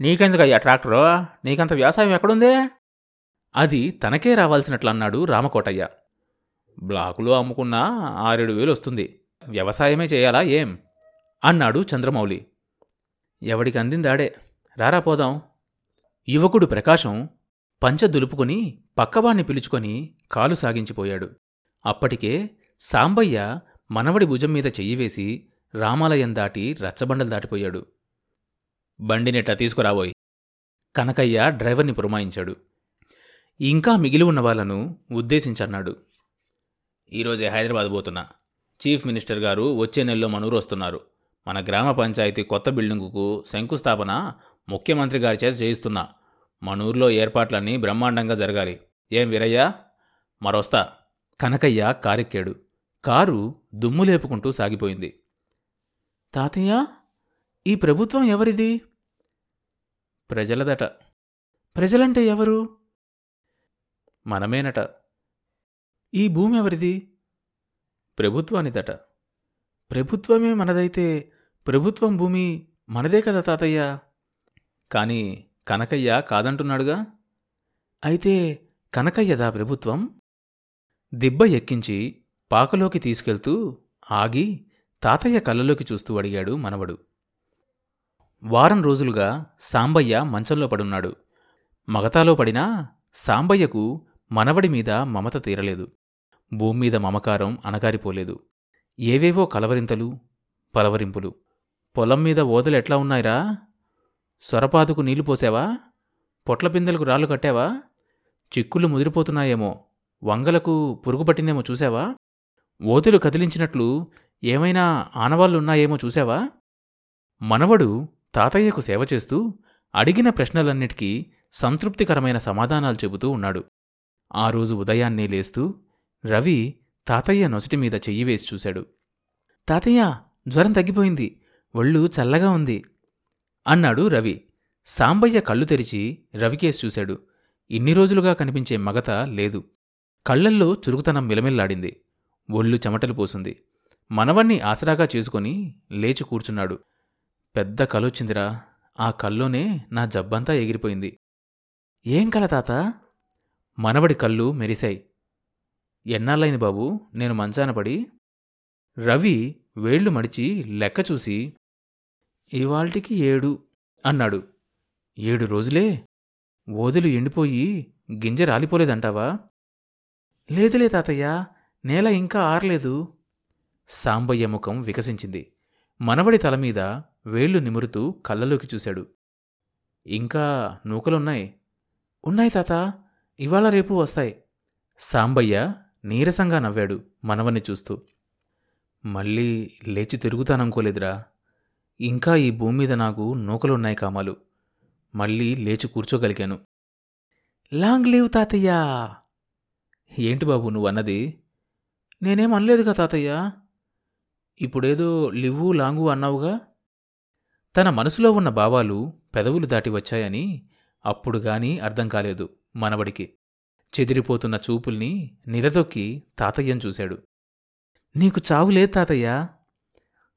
నీకెందుకయ్యా tractor? నీకంత వ్యవసాయం ఎక్కడుంది? అది తనకే రావాల్సినట్లు అన్నాడు రామకోటయ్య. బ్లాకులో అమ్ముకున్నా ఆరేడు వేలు వస్తుంది. వ్యవసాయమే చేయాలా ఏం? అన్నాడు చంద్రమౌళి. ఎవడికి అందిందాడే? రారా పోదాం. యువకుడు ప్రకాశం పంచ దులుపుకుని పక్కవాణ్ణి పిలుచుకొని కాలు సాగించిపోయాడు. అప్పటికే సాంబయ్య మనవడి భుజం మీద చెయ్యి వేసి రామాలయం దాటి రచ్చబండలు దాటిపోయాడు. బండినెట్లా తీసుకురాబోయి. కనకయ్య డ్రైవర్ని పురమాయించాడు. ఇంకా మిగిలి ఉన్న వాళ్ళను ఉద్దేశించన్నాడు. ఈరోజే హైదరాబాద్ పోతున్నా. చీఫ్ మినిస్టర్ గారు వచ్చే నెలలో మనూరు వస్తున్నారు మన గ్రామ పంచాయతీ కొత్త బిల్డింగుకు శంకుస్థాపన ముఖ్యమంత్రి గారి చేత చేయిస్తున్నా. మనూరులో ఏర్పాట్లన్నీ బ్రహ్మాండంగా జరగాలి. ఏం వీరయ్యా? మరొస్తా. కనకయ్య కారెక్కాడు. కారు దుమ్ము లేపుకుంటూ సాగిపోయింది. తాతయ్య ఈ ప్రభుత్వం ఎవరిది? ప్రజలదట. ప్రజలంటే ఎవరు? మనమేనట. ఈ భూమి ఎవరిది? ప్రభుత్వానిదట. ప్రభుత్వమే మనదైతే ప్రభుత్వం భూమి మనదే కదా తాతయ్య. కాని కనకయ్య కాదంటున్నాడుగా? అయితే కనకయ్యదా ప్రభుత్వం? దిబ్బ ఎక్కించి పాకలోకి తీసుకెళ్తూ ఆగి తాతయ్య కళ్ళలోకి చూస్తూ అడిగాడు మనవడు. వారం రోజులుగా సాంబయ్య మంచంలో పడున్నాడు. మగతాలో పడినా సాంబయ్యకు మనవడి మీద మమత తీరలేదు. భూమ్మీద మమకారం అణగారిపోలేదు. ఏవేవో కలవరింతలు పలవరింపులు. పొలం మీద ఓదలు ఎట్లా ఉన్నాయిరా? సొరపాదుకు నీళ్ళు పోసావా? పొట్లపిందెలకు రాళ్ళు కట్టావా? చిక్కుళ్ళు ముదిరిపోతున్నాయేమో. వంగలకు పురుగు పట్టిందేమో చూసావా? ఓతులు కదిలించినట్లు ఏమైనా ఆనవాళ్ళున్నాయేమో చూసావా? మనవడు తాతయ్యకు సేవ చేస్తూ అడిగిన ప్రశ్నలన్నిటికీ సంతృప్తికరమైన సమాధానాలు చెబుతూ ఉన్నాడు. ఆ రోజు ఉదయాన్నే లేస్తూ రవి తాతయ్య నొసటి మీద చెయ్యి వేసి చూశాడు. తాతయ్య జ్వరం తగ్గిపోయింది. ఒళ్ళు చల్లగా ఉంది అన్నాడు రవి. సాంబయ్య కళ్ళు తెరిచి రవికేసి చూశాడు. ఇన్ని రోజులుగా కనిపించే మగత లేదు. కళ్ళల్లో చురుకుతనం మిలమిల్లాడింది. ఒళ్ళు చెమటలు పోసింది. మనవణ్ణి ఆసరాగా చేసుకుని లేచి కూర్చున్నాడు. పెద్ద కలొచ్చిందిరా. ఆ కల్లోనే నా జబ్బంతా ఎగిరిపోయింది. ఏం కల తాత? మనవడి కళ్ళు మెరిశాయి. ఎన్నాళ్ళైంది బాబు? నేను మంచాన పడి. రవి వేళ్ళు మడిచి లెక్క చూసి ఇవాల్టికి ఏడు అన్నాడు. ఏడు రోజులే? ఓదెలు ఎండిపోయి గింజ రాలిపోలేదంటావా? లేదులే తాతయ్య నేల ఇంకా ఆరలేదు. సాంబయ్య ముఖం వికసించింది. మనవడి తలమీద వేళ్ళు నిమురుతూ కళ్ళలోకి చూశాడు. ఇంకా నూకలున్నాయి. ఉన్నాయి తాత ఇవాళ రేపు వస్తాయి. సాంబయ్య నీరసంగా నవ్వాడు మనవన్ని చూస్తూ. మళ్ళీ లేచి తిరుగుతాననుకోలేదురా. ఇంకా ఈ భూమి మీద నాకు నూకలున్నాయి కామాలు. మళ్ళీ లేచి కూర్చోగలిగాను. లాంగ్ లీవ్ తాతయ్య. ఏంటి బాబు నువ్వు అన్నది? నేనేం అనలేదుగా తాతయ్య. ఇప్పుడేదో లివ్వు లాంగు అన్నావుగా. తన మనసులో ఉన్న భావాలు పెదవులు దాటి వచ్చాయని అప్పుడుగాని అర్థం కాలేదు మనవడికి. చెదిరిపోతున్న చూపుల్ని నిలదొక్కి తాతయ్యం చూశాడు. నీకు చావులే తాతయ్య.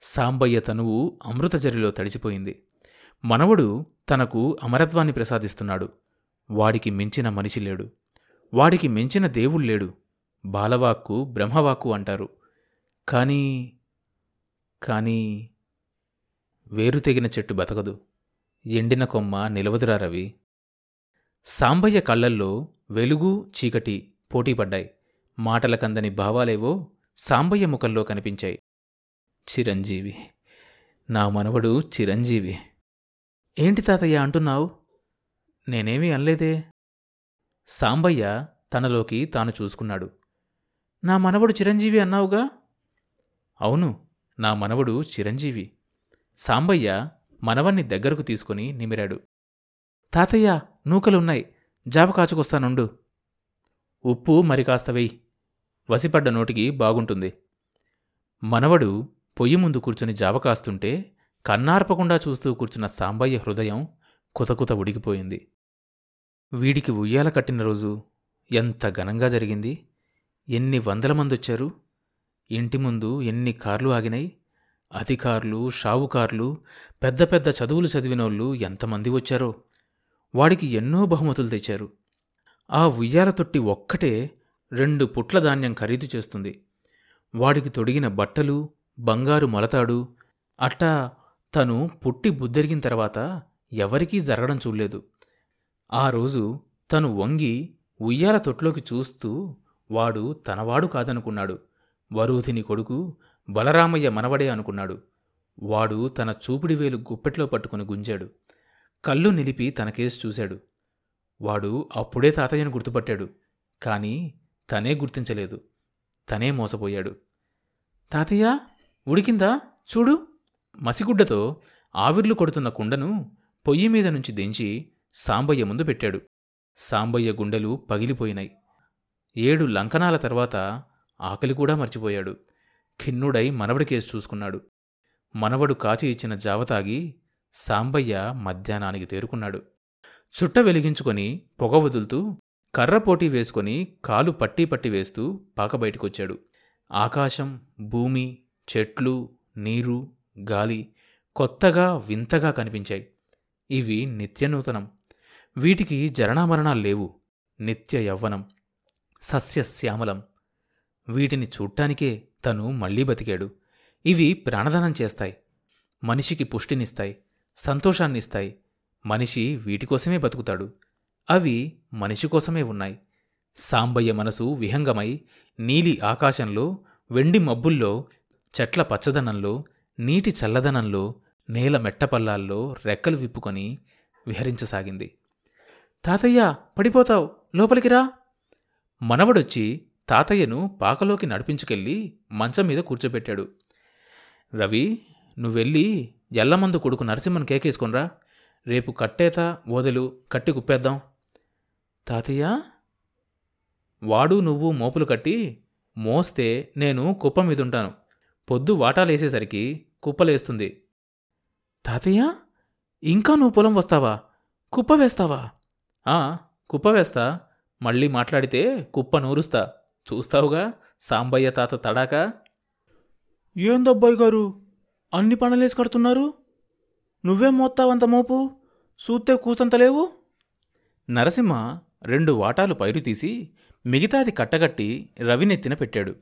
సాంబయ్య తనువు అమృతజరిలో తడిసిపోయింది. మనవడు తనకు అమరత్వాన్ని ప్రసాదిస్తున్నాడు. వాడికి మించిన మనిషి లేడు. వాడికి మించిన దేవుళ్ళేడు బాలవాక్కు బ్రహ్మవాక్కు అంటారు. కానీ కానీ వేరు తెగిన చెట్టు బతకదు. ఎండిన కొమ్మ నిలవదురా రవి. సాంబయ్య కళ్ళల్లో వెలుగు చీకటి పోటీపడ్డాయి. మాటలకందని భావాలేవో సాంబయ్య ముఖంలో కనిపించాయి. చిరంజీవి. నా మనవడు చిరంజీవి. ఏంటి తాతయ్య అంటున్నావు? నేనేమీ అనలేదే. సాంబయ్య తనలోకి తాను చూసుకున్నాడు. నా మనవడు చిరంజీవి అన్నావుగా? అవును నా మనవడు చిరంజీవి. సాంబయ్య మనవన్ని దగ్గరకు తీసుకుని నిమిరాడు. తాతయ్య నూకలున్నాయి. జావ కాచుకొస్తానుండు. ఉప్పు మరి కాస్త వెయ్యి వసిపడ్డ నోటికి బాగుంటుంది. మనవడు పొయ్యి ముందు కూర్చుని జావ కాస్తుంటే కన్నార్పకుండా చూస్తూ కూర్చున్న సాంబయ్య హృదయం కుతకుత ఉడికిపోయింది. వీడికి ఉయ్యాల కట్టిన రోజు ఎంత ఘనంగా జరిగింది. ఎన్ని వందల మంది వచ్చారు ఇంటి ముందు ఎన్ని కార్లు ఆగినాయి. అధికారులు షావుకార్లు పెద్ద పెద్ద చదువులు చదివినోళ్ళు ఎంతమంది వచ్చారో. వాడికి ఎన్నో బహుమతులు తెచ్చారు. ఆ ఉయ్యాల తొట్టి ఒక్కటే రెండు పుట్ల ధాన్యం ఖరీదు చేస్తుంది. వాడికి తొడిగిన బట్టలు బంగారు మొలతాడు అట్టా తను పుట్టి బుద్ధెరిగిన తర్వాత ఎవరికీ జరగడం చూడలేదు. ఆ రోజు తను వంగి ఉయ్యాల తొట్లోకి చూస్తూ వాడు తనవాడు కాదనుకున్నాడు. వరూధిని కొడుకు బలరామయ్య మనవడే అనుకున్నాడు. వాడు తన చూపుడి వేలు గుప్పెట్లో పట్టుకుని గుంజాడు. కళ్ళు నిలిపి తనకేసి చూశాడు. వాడు అప్పుడే తాతయ్యను గుర్తుపట్టాడు. కానీ తనే గుర్తించలేదు. తనే మోసపోయాడు. తాతయ్య ఉడికిందా? చూడు. మసిగుడ్డతో ఆవిర్లు కొడుతున్న కుండను పొయ్యి మీద నుంచి దించి సాంబయ్య ముందు పెట్టాడు. సాంబయ్య గుండెలు పగిలిపోయినాయి. ఏడు లంకనాల తర్వాత ఆకలి కూడా మర్చిపోయాడు. ఖిన్నుడై మనవడి కేసు చూసుకున్నాడు. మనవడు కాచి ఇచ్చిన జావ తాగి సాంబయ్య మధ్యాహ్నానికి తేరుకున్నాడు. చుట్ట వెలిగించుకొని పొగ వదులుతూ కర్ర పోటీ వేసుకొని కాలు పట్టి పట్టి వేస్తూ పాక బయటికొచ్చాడు. ఆకాశం భూమి చెట్లు నీరు గాలి కొత్తగా వింతగా కనిపించాయి. ఇవి నిత్యనూతనం. వీటికి జరణామరణాలు లేవు. నిత్య యవ్వనం సస్యశ్యామలం. వీటిని చూడ్డానికే తను మళ్ళీ బతికాడు. ఇవి ప్రాణదానం చేస్తాయి. మనిషికి పుష్టినిస్తాయి. సంతోషాన్నిస్తాయి. మనిషి వీటికోసమే బతుకుతాడు. అవి మనిషి కోసమే ఉన్నాయి. సాంబయ్య మనసు విహంగమై నీలి ఆకాశంలో వెండి మబ్బుల్లో చెట్ల పచ్చదనంలో నీటి చల్లదనంలో నేల మెట్టపల్లాల్లో రెక్కలు విప్పుకొని విహరించసాగింది. తాతయ్య పడిపోతావు. లోపలికి రా. మనవడొచ్చి తాతయ్యను పాకలోకి నడిపించుకెళ్ళి మంచం మీద కూర్చోబెట్టాడు. రవి నువ్వెళ్ళి ఎల్లమందు కొడుకు నరసింహను కేకేసుకొనరా. రేపు కట్టేత ఓదెలు కట్టి కుప్పేద్దాం. తాతయ్య? వాడు నువ్వు మోపులు కట్టి మోస్తే నేను కుప్ప మీదుంటాను. పొద్దు వాటాలేసేసరికి కుప్పలేస్తుంది. తాతయ్య ఇంకా నువ్వు పొలం వస్తావా? కుప్ప వేస్తావా? కుప్ప వేస్తా. మళ్ళీ మాట్లాడితే కుప్ప నూరుస్తా. చూస్తావుగా? సాంబయ్య తాత తడాకా? ఏందబ్బాయి గారు అన్ని పనులేసి కడుతున్నారు. నువ్వేం మోత్తావంత మోపు? సూత్తే కూసంతలేవు నరసింహ రెండు వాటాలు పైరు తీసి మిగతాది కట్టగట్టి రవినెత్తిన పెట్టాడు.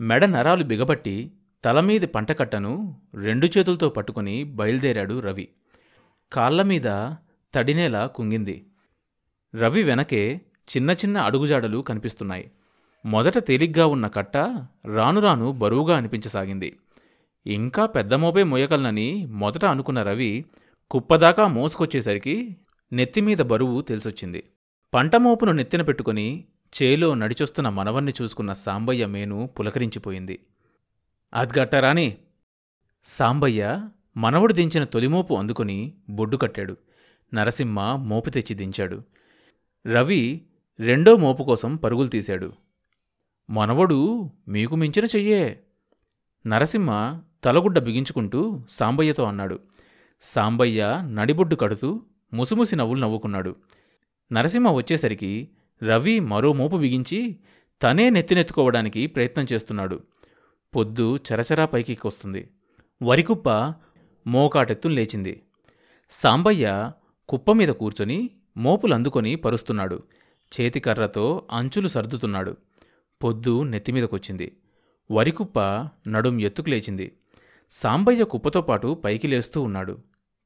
మెడ నరాలు బిగబట్టి తలమీది పంటకట్టను రెండు చేతులతో పట్టుకుని బయలుదేరాడు రవి. కాళ్ళమీద తడినేల కుంగింది. రవి వెనకే చిన్న చిన్న అడుగుజాడలు కనిపిస్తున్నాయి. మొదట తేలిగ్గా ఉన్న కట్ట రానురాను బరువుగా అనిపించసాగింది. ఇంకా పెద్ద మోపే మొయ్యగలనని మొదట అనుకున్న రవి కుప్పదాకా మోసుకొచ్చేసరికి నెత్తిమీద బరువు తెలిసొచ్చింది. పంట మోపును నెత్తిన పెట్టుకుని చేలో నడిచొస్తున్న మనవన్ని చూసుకున్న సాంబయ్య మేను పులకరించిపోయింది. అద్గట్టరాని సాంబయ్య మనవడు దించిన తొలిమోపు అందుకుని బొడ్డు కట్టాడు. నరసింహ మోపు తెచ్చి దించాడు. రవి రెండో మోపు కోసం పరుగులు తీశాడు. మనవడు మీకు మించిన చెయ్యే. నరసింహ తలగుడ్డ బిగించుకుంటూ సాంబయ్యతో అన్నాడు. సాంబయ్య నడిబొడ్డు కడుతూ ముసిముసి నవ్వులు నవ్వుకున్నాడు. నరసింహ వచ్చేసరికి రవి మరో మోపు బిగించి తనే నెత్తినెత్తుకోవడానికి ప్రయత్నం చేస్తున్నాడు. పొద్దు చరచరా పైకికొస్తుంది. వరికుప్ప మోకాటెత్తును లేచింది. సాంబయ్య కుప్ప మీద కూర్చొని మోపులు అందుకొని పరుస్తున్నాడు. చేతికర్రతో అంచులు సర్దుతున్నాడు. పొద్దు నెత్తిమీదకొచ్చింది వరికుప్ప నడుం ఎత్తుకు లేచింది. సాంబయ్య కుప్పతో పాటు పైకి లేస్తూ ఉన్నాడు.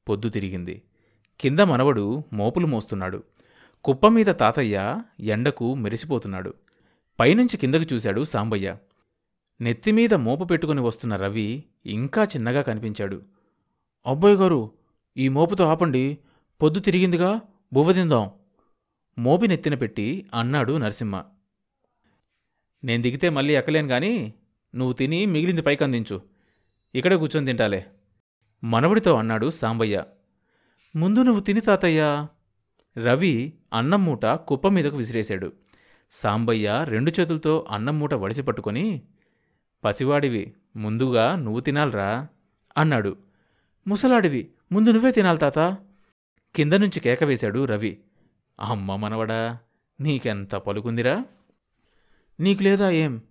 పొద్దు తిరిగింది. కింద మనవడు మోపులు మోస్తున్నాడు. కుప్ప మీద తాతయ్య ఎండకు మెరిసిపోతున్నాడు. పైనుంచి కిందకు చూశాడు సాంబయ్య. నెత్తిమీద మోపు పెట్టుకుని వస్తున్న రవి ఇంకా చిన్నగా కనిపించాడు. అబ్బాయి గారు ఈ మోపుతో ఆపండి. పొద్దు తిరిగిందిగా బువ్వదిందాం మోపి నెత్తిన పెట్టి అన్నాడు నరసింహ. నేను దిగితే మళ్ళీ ఎక్కలేను గాని నువ్వు తిని మిగిలింది పైకి అందించు ఇక్కడే కూర్చొని తింటాలే. మనవడితో అన్నాడు సాంబయ్య. ముందు నువ్వు తిని తాతయ్య. రవి అన్నం మూట కుప్ప మీదకు విసిరేశాడు. సాంబయ్య రెండు చేతులతో అన్నం మూట వడిసి పట్టుకొని పసివాడివి ముందుగా నువ్వు తినాలరా అన్నాడు. ముసలాడివి ముందు నువ్వే తినాలి తాత కింద నుంచి కేక వేశాడు రవి. అమ్మ మనవడా నీకెంత పలుకుందిరా? నీకు లేదా ఏం?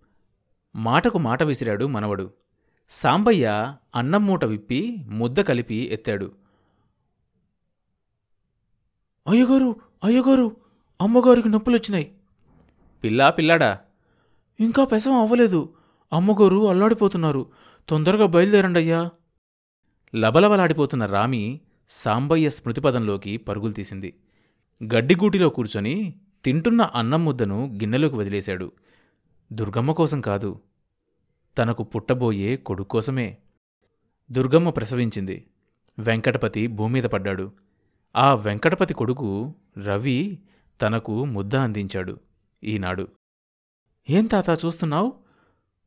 మాటకు మాట విసిరాడు మనవడు. సాంబయ్య అన్నం మూట విప్పి ముద్ద కలిపి ఎత్తాడు. అయ్యగారు అయ్యగారు అమ్మగారికి నొప్పులొచ్చినాయి. పిల్లా పిల్లాడా? ఇంకా పెసం అవ్వలేదు. అమ్మగారు అల్లాడిపోతున్నారు. తొందరగా బయలుదేరండయ్యా. లబలబలాడిపోతున్న రామి సాంబయ్య స్మృతిపదంలోకి పరుగులు తీసింది. గడ్డిగూటిలో కూర్చొని తింటున్న అన్నం ముద్దను గిన్నెలోకి వదిలేశాడు. దుర్గమ్మ కోసం కాదు తనకు పుట్టబోయే కొడుకు కోసమే. దుర్గమ్మ ప్రసవించింది. వెంకటపతి భూమీద పడ్డాడు. ఆ వెంకటపతి కొడుకు రవి తనకు ముద్ద అందించాడు ఈనాడు. ఏం తాత చూస్తున్నావు?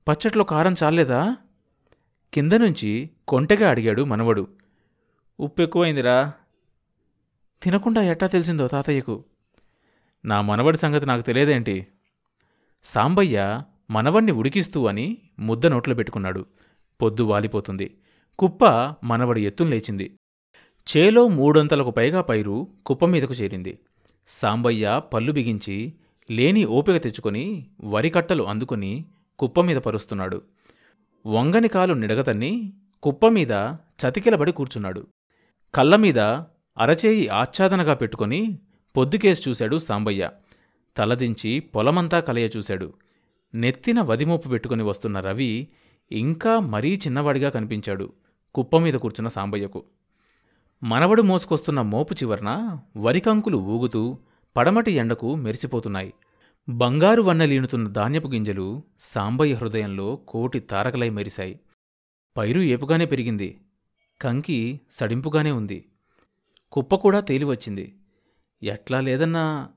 పచ్చట్లో కారం చాలేదా కింద నుంచి కొంటగా అడిగాడు మనవడు. ఉప్పు ఎక్కువైందిరా. తినకుండా ఎట్టా తెలిసిందో తాతయ్యకు? నా మనవడి సంగతి నాకు తెలియదేంటి? సాంబయ్య మనవణ్ణి ఉడికిస్తూ అని ముద్ద నోట్లో పెట్టుకున్నాడు. పొద్దు వాలిపోతుంది. కుప్ప మనవడి ఎత్తును లేచింది. చేలో మూడొంతలకు పైగా పైరు కుప్ప మీదకు చేరింది. సాంబయ్య పళ్ళు బిగించి లేని ఓపిక తెచ్చుకొని వరికట్టలు అందుకుని కుప్ప మీద పరుస్తున్నాడు. వంగని కాలు నిడగతన్ని కుప్ప మీద చతికిలబడి కూర్చున్నాడు. కళ్ళ మీద అరచేయి ఆచ్ఛాదనగా పెట్టుకొని పొద్దుకేసి చూశాడు సాంబయ్య. తలదించి పొలమంతా కలయ చూశాడు. నెత్తిన వదిమోపు పెట్టుకుని వస్తున్న రవి ఇంకా మరీ చిన్నవాడిగా కనిపించాడు కుప్ప మీద కూర్చున్న సాంబయ్యకు. మనవడు మోసుకొస్తున్న మోపు చివరన వరికంకులు ఊగుతూ పడమటి ఎండకు మెరిసిపోతున్నాయి. బంగారు వన్నెలీనుతున్న ధాన్యపు గింజలు సాంబయ్య హృదయంలో కోటి తారకలై మెరిశాయి. పైరు ఏపుగానే పెరిగింది. కంకి సడింపుగానే ఉంది. కుప్ప కూడా తేలివచ్చింది. ఎట్లా లేదన్నా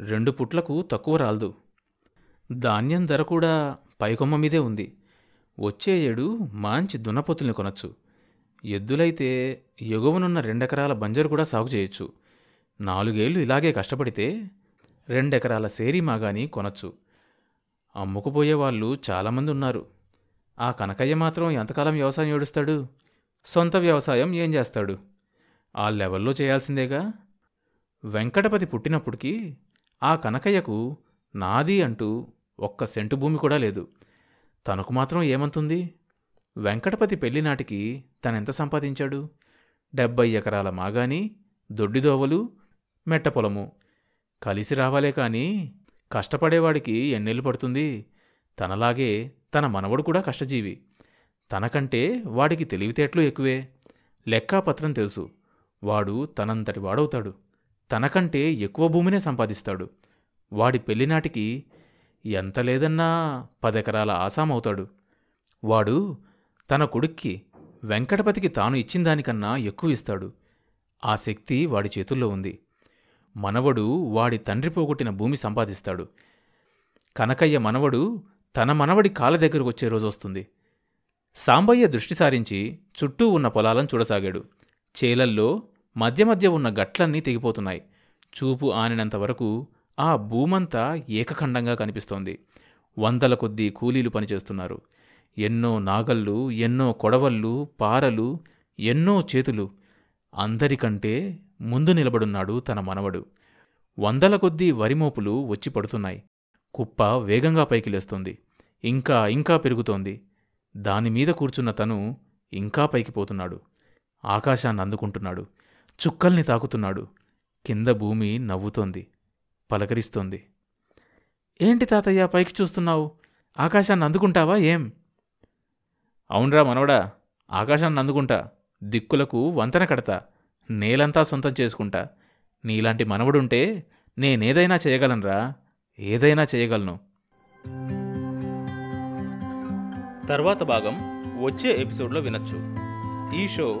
రెండు పుట్లకు తక్కువ రాల్దు. ధాన్యం ధర కూడా పైకొమ్మ మీదే ఉంది. వచ్చే ఏడు మంచి దున్నపోతుల్ని కొనొచ్చు. ఎద్దులైతే ఎగువనున్న రెండెకరాల బంజరు కూడా సాగు చేయొచ్చు. నాలుగేళ్ళు ఇలాగే కష్టపడితే రెండెకరాల సేరీ మాగాని కొనొచ్చు. అమ్ముకుపోయేవాళ్ళు చాలామంది ఉన్నారు. ఆ కనకయ్య మాత్రం ఎంతకాలం వ్యవసాయం ఏడుస్తాడు? సొంత వ్యవసాయం ఏం చేస్తాడు? ఆ లెవెల్లో చేయాల్సిందేగా? వెంకటపతి పుట్టినప్పటికీ ఆ కనకయ్యకు నాది అంటూ ఒక్క సెంటు భూమి కూడా లేదు. తనకు మాత్రం ఏమంతుంది? వెంకటపతి పెళ్ళినాటికి తనెంత సంపాదించాడు? డెబ్బై ఎకరాల మాగాని దొడ్డిదోవలు మెట్ట పొలము. కలిసి రావాలే కాని కష్టపడేవాడికి ఎన్నెళ్ళు పడుతుంది? తనలాగే తన మనవడు కూడా కష్టజీవి. తనకంటే వాడికి తెలివితేటలు ఎక్కువే. లెక్కాపత్రం తెలుసు. వాడు తనంతటి వాడవుతాడు. తనకంటే ఎక్కువ భూమినే సంపాదిస్తాడు. వాడి పెళ్ళినాటికి ఎంత లేదన్నా పదెకరాల ఆసామవుతాడు. వాడు తన కొడుక్కి వెంకటపతికి తాను ఇచ్చిన దానికన్నా ఎక్కువ ఇస్తాడు. ఆ శక్తి వాడి చేతుల్లో ఉంది. మనవడు వాడి తండ్రి పోగొట్టిన భూమి సంపాదిస్తాడు. కనకయ్య మనవడు తన మనవడి కాళ్ళ దగ్గరకు వచ్చే రోజొస్తుంది సాంబయ్య దృష్టి సారించి చుట్టూ ఉన్న పొలాలను చూడసాగాడు. చేలల్లో మధ్య మధ్య ఉన్న గట్లన్నీ తెగిపోతున్నాయి. చూపు ఆనినంత వరకు ఆ భూమంతా ఏకఖండంగా కనిపిస్తోంది. వందల కొద్దీ కూలీలు పనిచేస్తున్నారు. ఎన్నో నాగళ్ళు ఎన్నో కొడవళ్ళు పారలు ఎన్నో చేతులు. అందరికంటే ముందు నిలబడున్నాడు తన మనవడు. వందల కొద్దీ వరిమోపులు వచ్చి పడుతున్నాయి. కుప్ప వేగంగా పైకి లేస్తోంది. ఇంకా ఇంకా పెరుగుతోంది. దానిమీద కూర్చున్న తను ఇంకా పైకి పోతున్నాడు. ఆకాశాన్ని అందుకుంటున్నాడు. చుక్కల్ని తాకుతున్నాడు. కింద భూమి నవ్వుతోంది పలకరిస్తోంది. ఏంటి తాతయ్య పైకి చూస్తున్నావు? ఆకాశాన్ని అందుకుంటావా? ఏం? అవునరా మనవడా ఆకాశాన్ని అందుకుంటా. దిక్కులకు వంతెన కడతా. నేలంతా సొంతం చేసుకుంటా. నీలాంటి మనవడుంటే నేనేదైనా చేయగలనురా? ఏదైనా చేయగలను. తర్వాత భాగం వచ్చే ఎపిసోడ్లో వినొచ్చు. ఈ షో